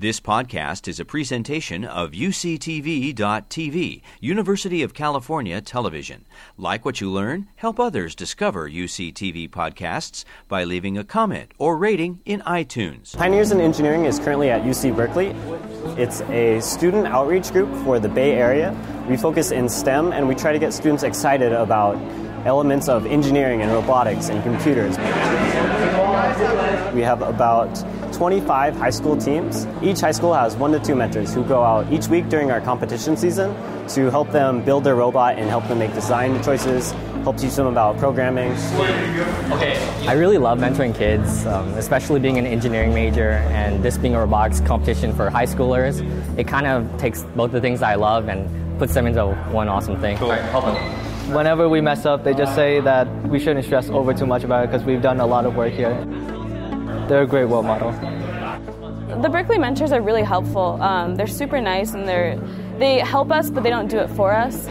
This podcast is a presentation of UCTV.tv, University of California Television. Like what you learn, help others discover UCTV podcasts by leaving a comment or rating in iTunes. Pioneers in Engineering is currently at UC Berkeley. It's a student outreach group for the Bay Area. We focus in STEM and we try to get students excited about elements of engineering and robotics and computers. We have about 25 high school teams. Each high school has one to two mentors who go out each week during our competition season to help them build their robot and help them make design choices, help teach them about programming. I really love mentoring kids, um, especially being an engineering major and this being a robotics competition for high schoolers. It kind of takes both the things I love and puts them into one awesome thing. Whenever we mess up, they just say that we shouldn't stress over too much about it because we've done a lot of work here. They're a great role model. The Berkeley mentors are really helpful. Um, they're super nice and they're they help us, but they don't do it for us.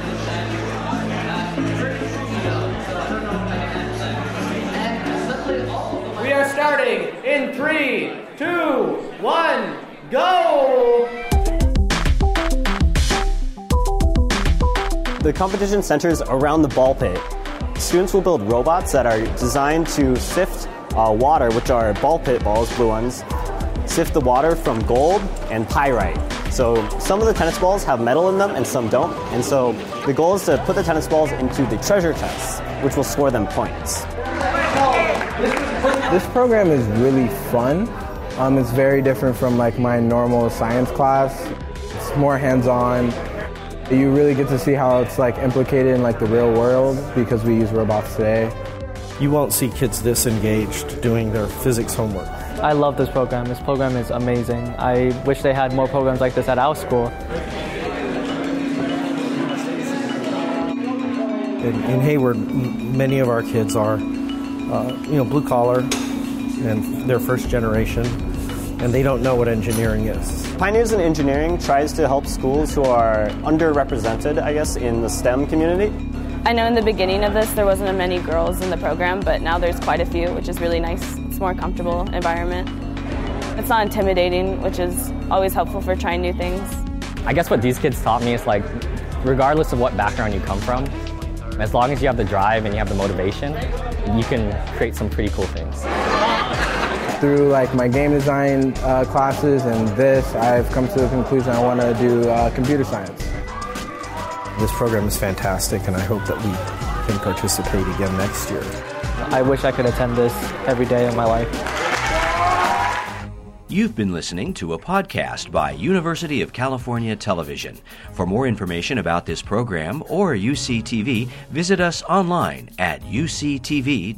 We are starting in three, two, one, go! The competition centers around the ball pit. Students will build robots that are designed to sift uh, water, which are ball pit balls, blue ones, sift the water from gold and pyrite. So some of the tennis balls have metal in them and some don't. And so the goal is to put the tennis balls into the treasure chests, which will score them points. This program is really fun. Um, it's very different from like my normal science class. It's more hands-on. You really get to see how it's like implicated in like the real world because we use robots today. You won't see kids this engaged doing their physics homework. I love this program. This program is amazing. I wish they had more programs like this at our school. In, in Hayward, m- many of our kids are, uh, you know, blue collar, and they're first generation, and they don't know what engineering is. Pioneers in Engineering tries to help schools who are underrepresented, I guess, in the STEM community. I know in the beginning of this there wasn't many girls in the program, but now there's quite a few, which is really nice. It's a more comfortable environment. It's not intimidating, which is always helpful for trying new things. I guess what these kids taught me is like, regardless of what background you come from, as long as you have the drive and you have the motivation, you can create some pretty cool things. Through like my game design uh, classes and this, I've come to the conclusion I want to do uh, computer science. This program is fantastic, and I hope that we can participate again next year. I wish I could attend this every day of my life. You've been listening to a podcast by University of California Television. For more information about this program or UCTV, visit us online at uctv.tv.